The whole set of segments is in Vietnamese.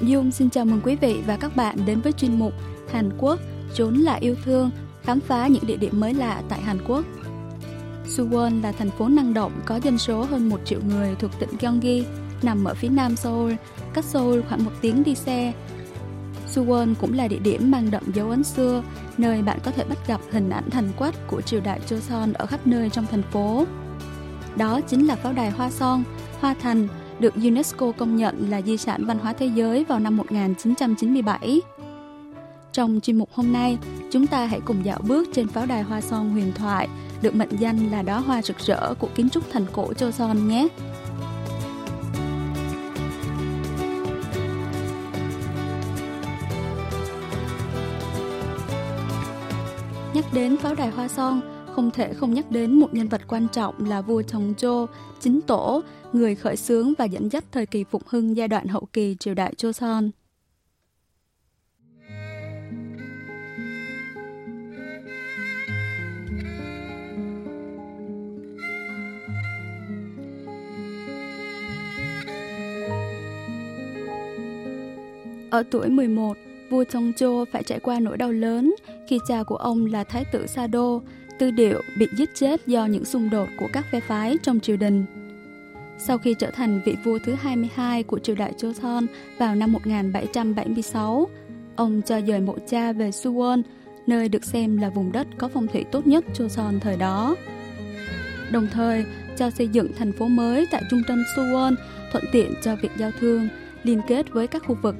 Phạm Dung xin chào mừng quý vị và các bạn đến với chuyên mục Hàn Quốc trốn là yêu thương, khám phá những địa điểm mới lạ tại Hàn Quốc. Suwon là thành phố năng động có dân số hơn 1 triệu người thuộc tỉnh Gyeonggi, nằm ở phía nam Seoul, cách Seoul khoảng một tiếng đi xe. Suwon cũng là địa điểm mang đậm dấu ấn xưa, nơi bạn có thể bắt gặp hình ảnh thành quách của triều đại Joseon ở khắp nơi trong thành phố. Đó chính là pháo đài Hoa Son, Hoa Thành, được UNESCO công nhận là di sản văn hóa thế giới vào năm 1997. Trong chuyên mục hôm nay, chúng ta hãy cùng dạo bước trên pháo đài Hoa Son huyền thoại, được mệnh danh là đóa hoa rực rỡ của kiến trúc thành cổ Joseon nhé. Nhắc đến pháo đài Hoa Son, không thể không nhắc đến một nhân vật quan trọng là vua Chồng Chô, chính tổ, người khởi xướng và dẫn dắt thời kỳ phục hưng giai đoạn hậu kỳ triều đại Joseon. Ở tuổi 11, vua Chong Jo phải trải qua nỗi đau lớn khi cha của ông là Thái tử Sado Đô, tư điệu bị giết chết do những xung đột của các phe phái trong triều đình. Sau khi trở thành vị vua thứ 22 của triều đại Joseon vào năm 1776, ông cho dời mộ cha về Suwon, nơi được xem là vùng đất có phong thủy tốt nhất Joseon thời đó. Đồng thời, cho xây dựng thành phố mới tại trung tâm Suwon, thuận tiện cho việc giao thương, liên kết với các khu vực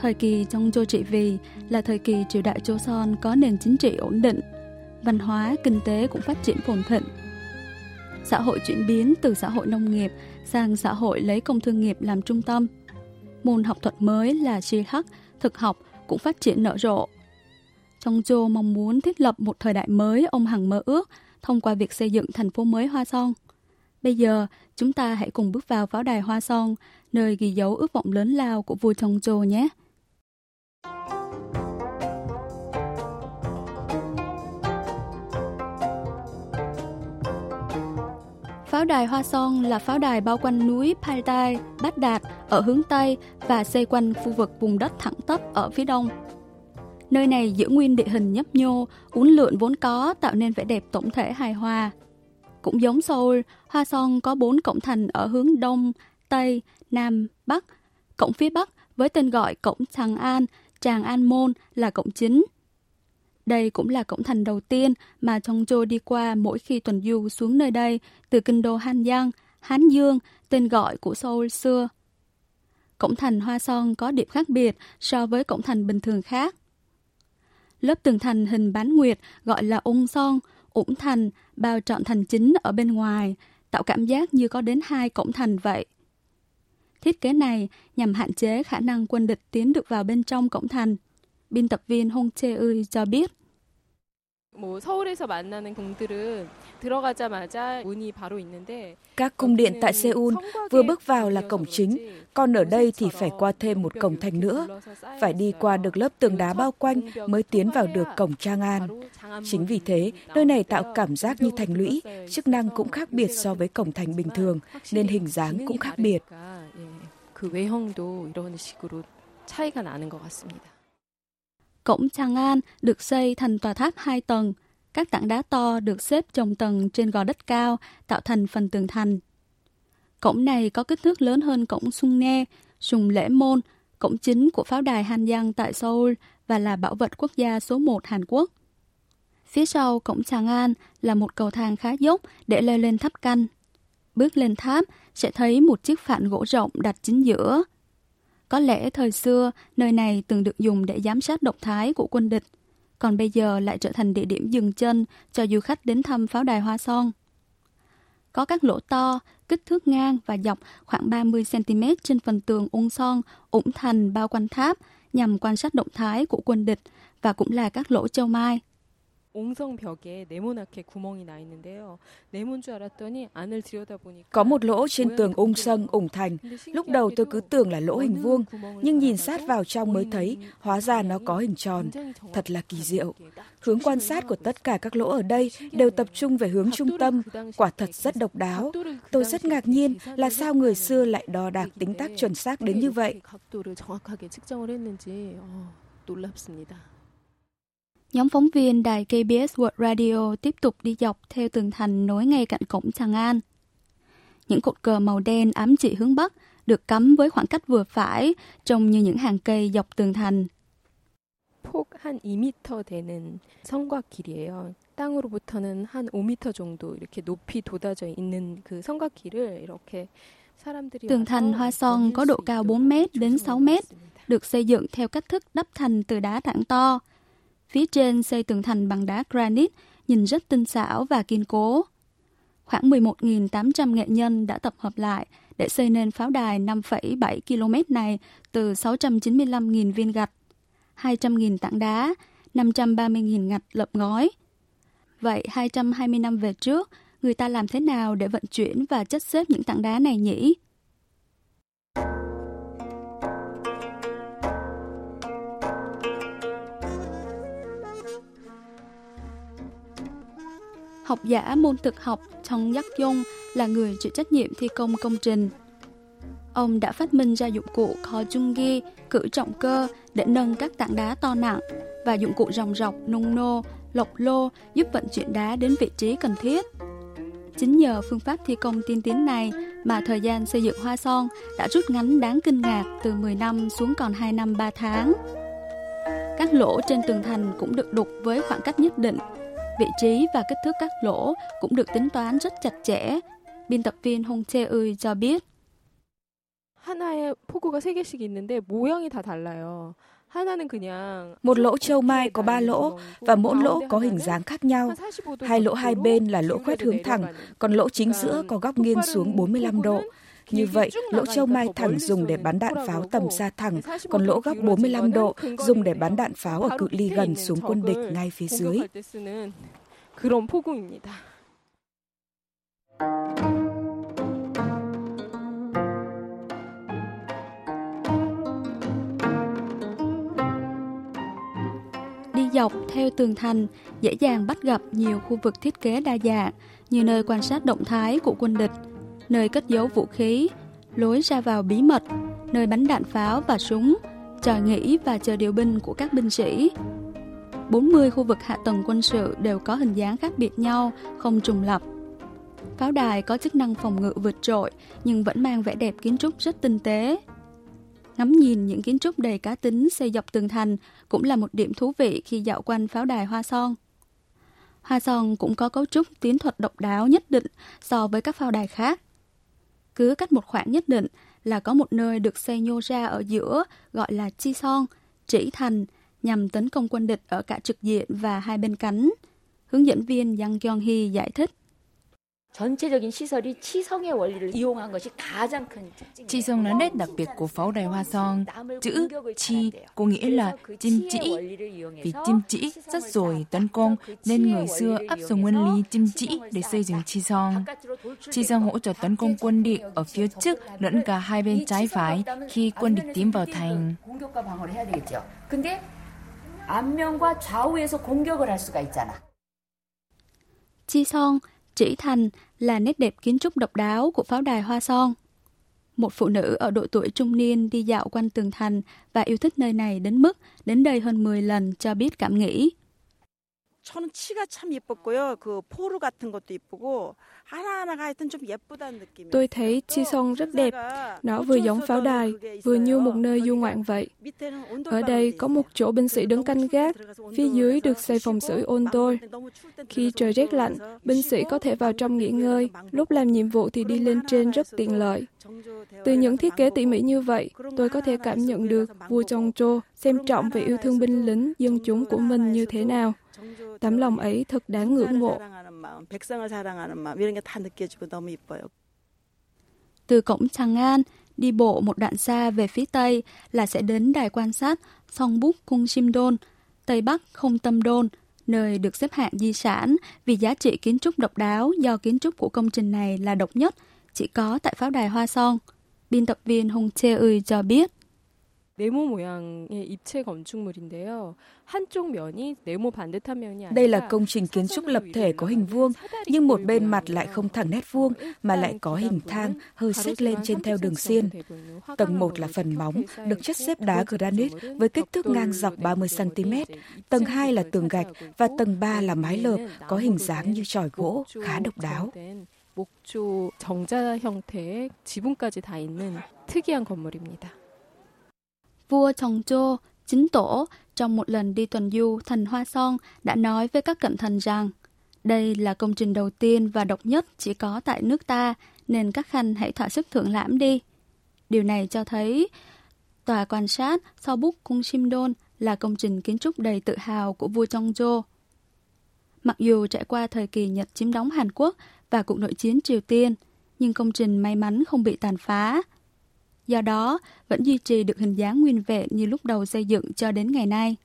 Thời kỳ trong Chô trị vì là thời kỳ triều đại Joseon có nền chính trị ổn định, văn hóa, kinh tế cũng phát triển phồn thịnh. Xã hội chuyển biến từ xã hội nông nghiệp sang xã hội lấy công thương nghiệp làm trung tâm. Môn học thuật mới là tri hắc, thực học cũng phát triển nở rộ. Trong Chô mong muốn thiết lập một thời đại mới ông hằng mơ ước thông qua việc xây dựng thành phố mới Hoa Son. Bây giờ, chúng ta hãy cùng bước vào pháo đài Hoa Son, nơi ghi dấu ước vọng lớn lao của vua Trong Chô nhé. Pháo đài Hoa Son là pháo đài bao quanh núi Paltai, Bát Đạt ở hướng Tây và xây quanh khu vực vùng đất thẳng tắp ở phía đông. Nơi này giữ nguyên địa hình nhấp nhô, uốn lượn vốn có tạo nên vẻ đẹp tổng thể hài hòa. Cũng giống Seoul, Hoa Son có bốn cổng thành ở hướng đông, tây, nam, bắc. Cổng phía bắc với tên gọi cổng Tràng An, Tràng An Môn là cổng chính – đây cũng là cổng thành đầu tiên mà Chong Chô đi qua mỗi khi tuần du xuống nơi đây từ kinh đô Han Giang, Hán Dương, tên gọi của Seoul xưa. Cổng thành Hoa Son có điểm khác biệt so với cổng thành bình thường khác. Lớp tường thành hình bán nguyệt gọi là ung son, ủng thành, bao trọn thành chính ở bên ngoài, tạo cảm giác như có đến hai cổng thành vậy. Thiết kế này nhằm hạn chế khả năng quân địch tiến được vào bên trong cổng thành. Biên tập viên Hong Che Ui cho biết. các cung điện tại Seoul vừa bước vào là cổng chính, còn ở đây thì phải qua thêm một cổng thành nữa, phải đi qua được lớp tường đá bao quanh mới tiến vào được cổng Trang An. Chính vì thế, nơi này tạo cảm giác như thành lũy, chức năng cũng khác biệt so với cổng thành bình thường, nên hình dáng cũng khác biệt. 그 외형도 이런 식으로 차이가 나는 것 같습니다. Cổng Chang An được xây thành tòa tháp hai tầng. Các tảng đá to được xếp chồng tầng trên gò đất cao, tạo thành phần tường thành. Cổng này có kích thước lớn hơn cổng Sung Ne, Sùng Lễ Môn, cổng chính của pháo đài Han Giang tại Seoul và là bảo vật quốc gia số 1 Hàn Quốc. Phía sau cổng Tràng An là một cầu thang khá dốc để leo lên tháp canh. Bước lên tháp sẽ thấy một chiếc phản gỗ rộng đặt chính giữa, có lẽ thời xưa, nơi này từng được dùng để giám sát động thái của quân địch, còn bây giờ lại trở thành địa điểm dừng chân cho du khách đến thăm pháo đài Hoa Son. Có các lỗ to, kích thước ngang và dọc khoảng 30cm trên phần tường ung son, ủng thành bao quanh tháp nhằm quan sát động thái của quân địch và cũng là các lỗ châu mai. Có một lỗ trên tường ung sâng ủng thành. Lúc đầu tôi cứ tưởng là lỗ hình vuông, nhưng nhìn sát vào trong mới thấy hóa ra nó có hình tròn. Thật là kỳ diệu. Hướng quan sát của tất cả các lỗ ở đây đều tập trung về hướng trung tâm, quả thật rất độc đáo. Tôi rất ngạc nhiên là sao người xưa lại đo đạc tính tác chuẩn xác đến như vậy. 각도를 정확하게 측정을 했는지 어, 놀랍습니다. Nhóm phóng viên đài KBS World Radio tiếp tục đi dọc theo tường thành nối ngay cạnh cổng Tràng An. Những cột cờ màu đen ám chỉ hướng Bắc được cắm với khoảng cách vừa phải, trông như những hàng cây dọc tường thành. 폭 한 2m 되는 성곽길이에요. 땅으로부터는 한 5m 정도 이렇게 높이 돋아져 있는 그 성곽길을 이렇게 사람들이 Tường thành Hoa Son có độ cao 4 m đến 6 m, được xây dựng theo cách thức đắp thành từ đá tảng to. Phía trên xây tường thành bằng đá granite, nhìn rất tinh xảo và kiên cố. Khoảng 11.800 nghệ nhân đã tập hợp lại để xây nên pháo đài 5,7 km này từ 695.000 viên gạch, 200.000 tảng đá, 530.000 ngạch lợp ngói. Vậy 220 năm về trước, người ta làm thế nào để vận chuyển và chất xếp những tảng đá này nhỉ? Học giả môn thực học Trong Giác Dung là người chịu trách nhiệm thi công công trình. Ông đã phát minh ra dụng cụ kho chung ghi, cử trọng cơ để nâng các tảng đá to nặng và dụng cụ ròng rọc, nung nô, lọc lô giúp vận chuyển đá đến vị trí cần thiết. Chính nhờ phương pháp thi công tiên tiến này mà thời gian xây dựng hoa son đã rút ngắn đáng kinh ngạc từ 10 năm xuống còn 2 năm 3 tháng. Các lỗ trên tường thành cũng được đục với khoảng cách nhất định Vị trí và kích thước các lỗ cũng được tính toán rất chặt chẽ. Biên tập viên Hong Che Ơi cho biết. 하나에 포구가 세 개씩 있는데 모양이 다 달라요. 하나는 그냥 Một lỗ châu mai có ba lỗ và mỗi lỗ có hình dáng khác nhau. Hai lỗ hai bên là lỗ khoét hướng thẳng, còn lỗ chính giữa có góc nghiêng xuống 45 độ. Như vậy, lỗ châu mai thẳng dùng để bắn đạn pháo tầm xa thẳng, còn lỗ góc 45 độ dùng để bắn đạn pháo ở cự ly gần xuống quân địch ngay phía dưới. 공격할 때 쓰는 그런 포구입니다. Đi dọc theo tường thành, dễ dàng bắt gặp nhiều khu vực thiết kế đa dạng như nơi quan sát động thái của quân địch, nơi cất giấu vũ khí, lối ra vào bí mật, nơi bắn đạn pháo và súng, tròi nghỉ và chờ điều binh của các binh sĩ. 40 khu vực hạ tầng quân sự đều có hình dáng khác biệt nhau, không trùng lập. Pháo đài có chức năng phòng ngự vượt trội nhưng vẫn mang vẻ đẹp kiến trúc rất tinh tế. Ngắm nhìn những kiến trúc đầy cá tính xây dọc tường thành cũng là một điểm thú vị khi dạo quanh pháo đài Hoa Son. Hoa Son cũng có cấu trúc tiến thuật độc đáo nhất định so với các pháo đài khác. Cứ cách một khoảng nhất định là có một nơi được xây nhô ra ở giữa gọi là chi son, chỉ thành nhằm tấn công quân địch ở cả trực diện và hai bên cánh. Hướng dẫn viên Yang Kyung Hee giải thích. 전체적인 시설이 치성의 원리를 이용한 것이 가장 큰 특징이에요. Chi song là nét đặc biệt của pháo đài Hoa Son. Chữ chi có nghĩa là chim chỉ. Vì chim chỉ rất rồi tấn công nên người xưa áp dụng nguyên lý chim chỉ để xây dựng chi song. Chi song hỗ trợ tấn công quân địch ở phía trước lẫn cả hai bên trái phải khi quân địch tiến vào thành. 공격과 방어를 해야 되겠죠. 근데 앞면과 좌우에서 공격을 할 수가 있잖아. Chi son, chỉ thành là nét đẹp kiến trúc độc đáo của pháo đài Hoa Son. Một phụ nữ ở độ tuổi trung niên đi dạo quanh tường thành và yêu thích nơi này đến mức đến đây hơn 10 lần cho biết cảm nghĩ. 저는 치가 참 예뻤고요. 그 포르 같은 것도 예쁘고 하나하나가 하여튼 좀 예쁘다는 느낌이에요. Tôi thấy Chi Song rất đẹp. Nó vừa giống pháo đài, vừa như một nơi du ngoạn vậy. Ở đây có một chỗ binh sĩ đứng canh gác, phía dưới được xây phòng sưởi ôn tôi. Khi trời rét lạnh, binh sĩ có thể vào trong nghỉ ngơi, lúc làm nhiệm vụ thì đi lên trên rất tiện lợi. Từ những thiết kế tỉ mỉ như vậy, tôi có thể cảm nhận được vua Chongcho xem trọng và yêu thương binh lính dân chúng của mình như thế nào. Tấm lòng ấy thật đáng ngưỡng mộ. Từ cổng Tràng An, đi bộ một đoạn xa về phía Tây là sẽ đến đài quan sát Song Búc Cung Sim Đôn, Tây Bắc Không Tâm Đôn, nơi được xếp hạng di sản vì giá trị kiến trúc độc đáo do kiến trúc của công trình này là độc nhất, chỉ có tại pháo đài Hoa Son. Biên tập viên Hùng Chê Ưi cho biết. 네모 모양의 입체 건축물인데요. 한쪽 면이 네모 반듯한 면이 아니라 Đây là công trình kiến trúc lập thể có hình vuông, nhưng một bên mặt lại không thẳng nét vuông mà lại có hình thang hơi xích lên trên theo đường xiên. Tầng 1 là phần móng, được chất xếp đá granite với kích thước ngang dọc 30 cm. Tầng 2 là tường gạch và tầng 3 là mái lợp có hình dáng như tròi gỗ, khá độc đáo. 목조 정자 형태의 지붕까지 다 있는 특이한 건물입니다. Vua Chongzhou, chính tổ, trong một lần đi tuần du thành Hoa Son đã nói với các cận thần rằng đây là công trình đầu tiên và độc nhất chỉ có tại nước ta, nên các khanh hãy thỏa sức thưởng lãm đi. Điều này cho thấy tòa quan sát sau bút cung Simdon là công trình kiến trúc đầy tự hào của vua Chongzhou. Mặc dù trải qua thời kỳ Nhật chiếm đóng Hàn Quốc và cuộc nội chiến Triều Tiên, nhưng công trình may mắn không bị tàn phá do đó vẫn duy trì được hình dáng nguyên vẹn như lúc đầu xây dựng cho đến ngày nay.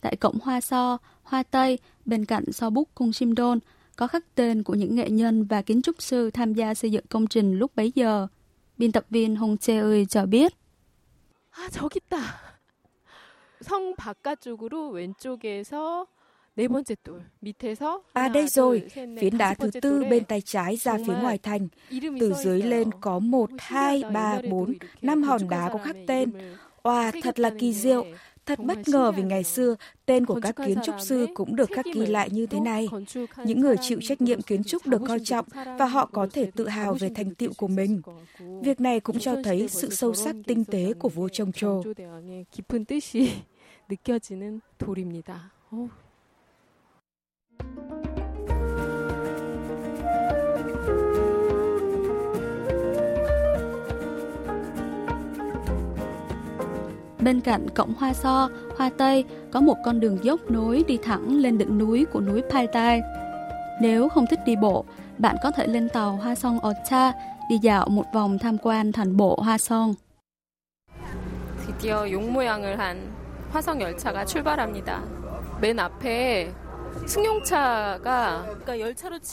Tại cổng Hoa So, Hoa Tây, bên cạnh so bút cung Simdon, có khắc tên của những nghệ nhân và kiến trúc sư tham gia xây dựng công trình lúc bấy giờ. Biên tập viên Hong Che ơi cho biết. 아, 저기 있다. 성 바깥쪽으로 왼쪽에서 À đây rồi, phiến đá thứ tư bên tay trái ra phía ngoài thành. Từ dưới lên có 1, 2, 3, 4, 5 hòn đá có khắc tên. Wow, thật là kỳ diệu. Thật bất ngờ vì ngày xưa, tên của các kiến trúc sư cũng được khắc ghi lại như thế này. Những người chịu trách nhiệm kiến trúc được coi trọng và họ có thể tự hào về thành tựu của mình. Việc này cũng cho thấy sự sâu sắc tinh tế của vua Trông Trô. 느껴지는 돌입니다. Bên cạnh cổng Hoa So, Hoa Tây có một con đường dốc nối đi thẳng lên đỉnh núi của núi Pai Tai. Nếu không thích đi bộ, bạn có thể lên tàu Hoa Son Ocha đi dạo một vòng tham quan thành bộ Hoa Son. 드디어 용 모양을 한 화성 열차가 출발합니다. 맨 앞에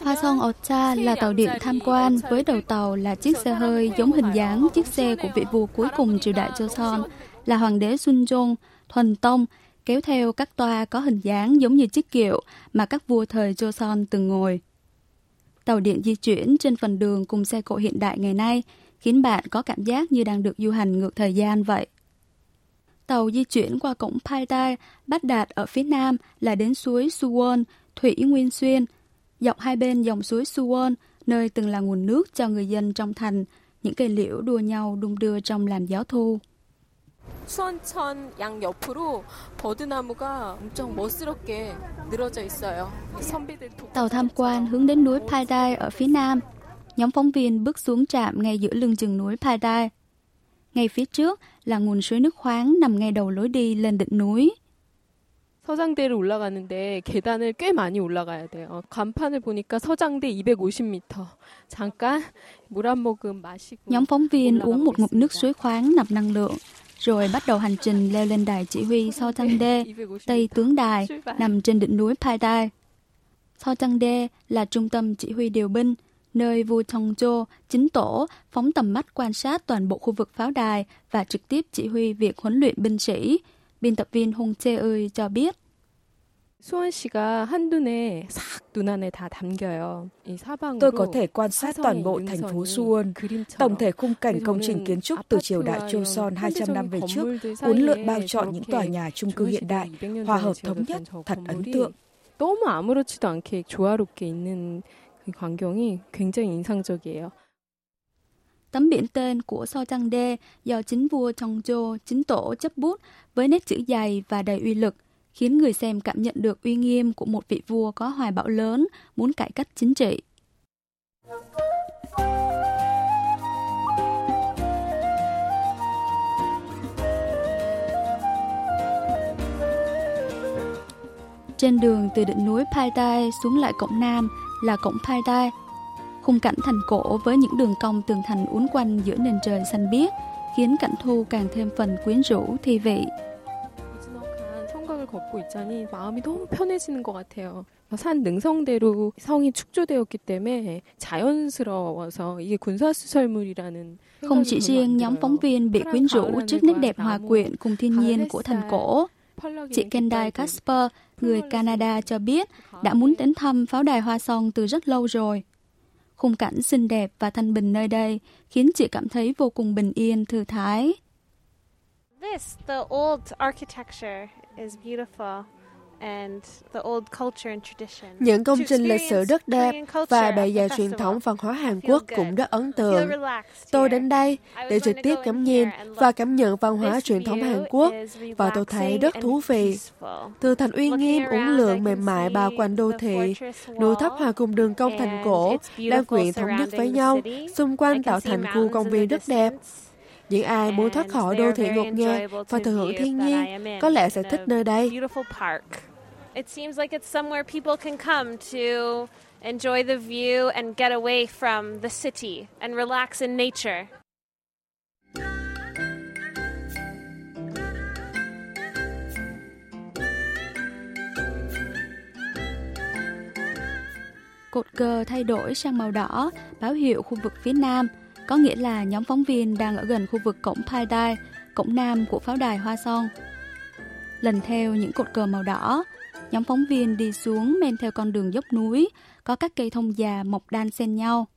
Hoa Ocha là tàu điện tham quan với đầu tàu là chiếc xe hơi giống hình dáng chiếc xe của vị vua cuối cùng triều đại Joseon là hoàng đế Sunjong, thuần tông, kéo theo các toa có hình dáng giống như chiếc kiệu mà các vua thời Joseon từng ngồi. Tàu điện di chuyển trên phần đường cùng xe cộ hiện đại ngày nay khiến bạn có cảm giác như đang được du hành ngược thời gian vậy Tàu di chuyển qua cổng Paidai bắt đạt ở phía nam là đến suối Suwon, Thủy Nguyên Xuyên. Dọc hai bên dòng suối Suwon, nơi từng là nguồn nước cho người dân trong thành, những cây liễu đua nhau đung đưa trong làn gió thu. 수원천 양 옆으로 버드나무가 엄청 멋스럽게 늘어져 있어요. 선비들 Tàu tham quan hướng đến núi Paidai ở phía nam. Nhóm phóng viên bước xuống trạm ngay giữa lưng chừng núi Paidai. Ngay phía trước là nguồn suối nước khoáng nằm ngay đầu lối đi lên đỉnh núi. 서장대를 올라가는데 계단을 꽤 많이 올라가야 돼요. 간판을 보니까 서장대 250m. 잠깐 물 한 모금 마시고 Nhóm phóng viên uống một ngụm nước suối khoáng nạp năng lượng rồi bắt đầu hành trình leo lên đài chỉ huy So Chang Đê, Tây Tướng Đài, nằm trên đỉnh núi Pai Dai. So Chang Đê là trung tâm chỉ huy điều binh, nơi vua Chong Chô, chính tổ, phóng tầm mắt quan sát toàn bộ khu vực pháo đài và trực tiếp chỉ huy việc huấn luyện binh sĩ. Biên tập viên Hong Chê ơi cho biết. 수원시가 한눈에 싹 눈안에 다 담겨요. 이 사방으로 Tôi có thể quan sát toàn bộ thành phố Suwon. Tổng thể khung cảnh công trình kiến trúc từ triều đại Joseon 200 năm về trước, uốn lượn bao trọn những tòa nhà chung cư hiện đại, hòa hợp thống nhất, thật ấn tượng. 너무 아무렇지도 않게 조화롭게 있는 그 광경이 굉장히 인상적이에요. Tấm biển tên của So Chang Đê do chính vua Chong Chô chính tổ chấp bút với nét chữ dày và đầy uy lực – khiến người xem cảm nhận được uy nghiêm của một vị vua có hoài bão lớn, muốn cải cách chính trị. Trên đường từ đỉnh núi Pai Tai xuống lại cổng Nam là cổng Pai Tai. Khung cảnh thành cổ với những đường cong tường thành uốn quanh giữa nền trời xanh biếc khiến cảnh thu càng thêm phần quyến rũ thi vị. 성당을 걷고 있자니 마음이 너무 편해지는 것 같아요. 산 능성대로 성이 축조되었기 때문에 자연스러워서 이게 군사수설물이라는 Không chỉ riêng nhóm phóng viên bị quyến rũ trước nét đẹp hòa quyện cùng thiên nhiên của thành cổ, chị Kendall Casper, người Canada cho biết đã muốn đến thăm pháo đài Hoa Son từ rất lâu rồi. Khung cảnh xinh đẹp và thanh bình nơi đây khiến chị cảm thấy vô cùng bình yên, thư thái. This, the old architecture is beautiful. Những công trình lịch sử rất đẹp và bề dày truyền thống văn hóa Hàn Quốc cũng rất ấn tượng. Tôi đến đây để trực tiếp ngắm nhìn và cảm nhận văn hóa truyền thống Hàn Quốc và tôi thấy rất thú vị. Từ thành uy nghiêm uốn lượn mềm mại bao quanh đô thị, núi thấp hòa cùng đường cong thành cổ đang quyện thống nhất với nhau, xung quanh tạo thành khu công viên rất đẹp. Những ai muốn thoát khỏi đô thị ngột ngạt và thừa hưởng thiên nhiên có lẽ sẽ thích nơi đây. It seems like it's somewhere people can come to enjoy the view and get away from the city and relax in nature. Cột cờ thay đổi sang màu đỏ, báo hiệu khu vực phía nam, có nghĩa là nhóm phóng viên đang ở gần khu vực cổng Pai Dai, cổng nam của pháo đài Hoa Son. Lần theo những cột cờ màu đỏ, Nhóm phóng viên đi xuống men theo con đường dốc núi, có các cây thông già mọc đan xen nhau.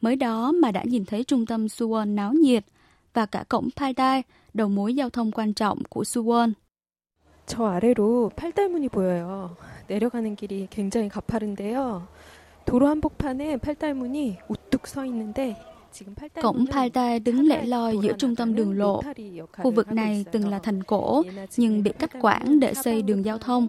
Mới đó mà đã nhìn thấy trung tâm Suwon náo nhiệt và cả cổng Paidai, đầu mối giao thông quan trọng của Suwon. 저 아래로 팔달문이 보여요. 내려가는 길이 굉장히 가파른데요. 도로 한복판에 팔달문이 우뚝 서 있는데 Cổng Paltai đứng lẻ loi giữa trung tâm đường lộ. Khu vực này từng là thành cổ, nhưng bị cắt quãng để xây đường giao thông.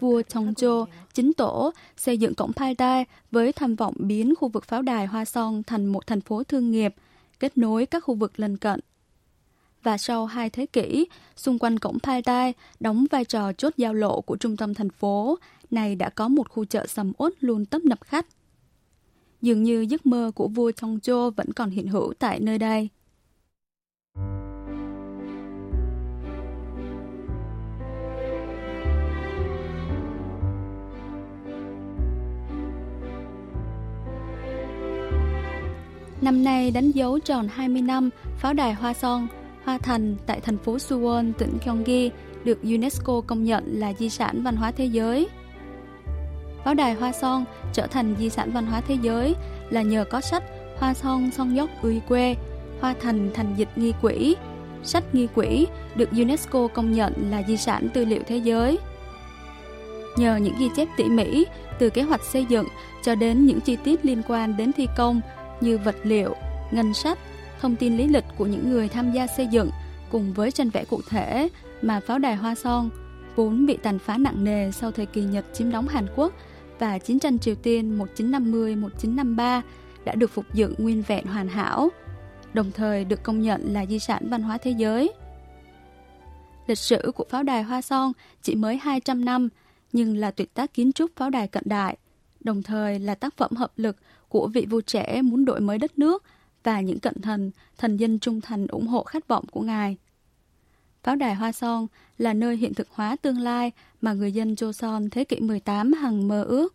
Vua Chongzhou, chính tổ, xây dựng cổng Paltai với tham vọng biến khu vực pháo đài Hoa Son thành một thành phố thương nghiệp, kết nối các khu vực lân cận. Và sau hai thế kỷ, xung quanh cổng Paltai đóng vai trò chốt giao lộ của trung tâm thành phố, này đã có một khu chợ sầm uất luôn tấp nập khách. Dường như giấc mơ của vua Chongzhou vẫn còn hiện hữu tại nơi đây. Năm nay đánh dấu tròn 20 năm pháo đài Hoa Son, Hoa Thành tại thành phố Suwon, tỉnh Gyeonggi được UNESCO công nhận là di sản văn hóa thế giới. Pháo đài Hoa Son trở thành di sản văn hóa thế giới là nhờ có sách Hoa Son Son Dốc Uy Quê, Hoa Thành Thành Dịch Nghi Quỹ. Sách Nghi Quỹ được UNESCO công nhận là di sản tư liệu thế giới. Nhờ những ghi chép tỉ mỉ từ kế hoạch xây dựng cho đến những chi tiết liên quan đến thi công như vật liệu, ngân sách, thông tin lý lịch của những người tham gia xây dựng cùng với tranh vẽ cụ thể mà pháo đài Hoa Son vốn bị tàn phá nặng nề sau thời kỳ Nhật chiếm đóng Hàn Quốc và chiến tranh Triều Tiên 1950-1953 đã được phục dựng nguyên vẹn hoàn hảo, đồng thời được công nhận là di sản văn hóa thế giới. Lịch sử của pháo đài Hoa Son chỉ mới 200 năm, nhưng là tuyệt tác kiến trúc pháo đài cận đại, đồng thời là tác phẩm hợp lực của vị vua trẻ muốn đổi mới đất nước và những cận thần, thần dân trung thành ủng hộ khát vọng của ngài. Pháo đài Hoa Son là nơi hiện thực hóa tương lai mà người dân Joseon thế kỷ 18 hằng mơ ước.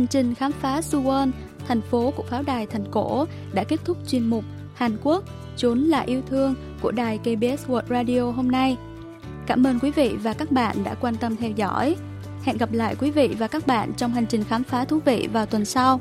Hành trình khám phá Suwon, thành phố của pháo đài thành cổ, đã kết thúc chuyên mục Hàn Quốc, chốn là yêu thương của đài KBS World Radio hôm nay. Cảm ơn quý vị và các bạn đã quan tâm theo dõi. Hẹn gặp lại quý vị và các bạn trong hành trình khám phá thú vị vào tuần sau.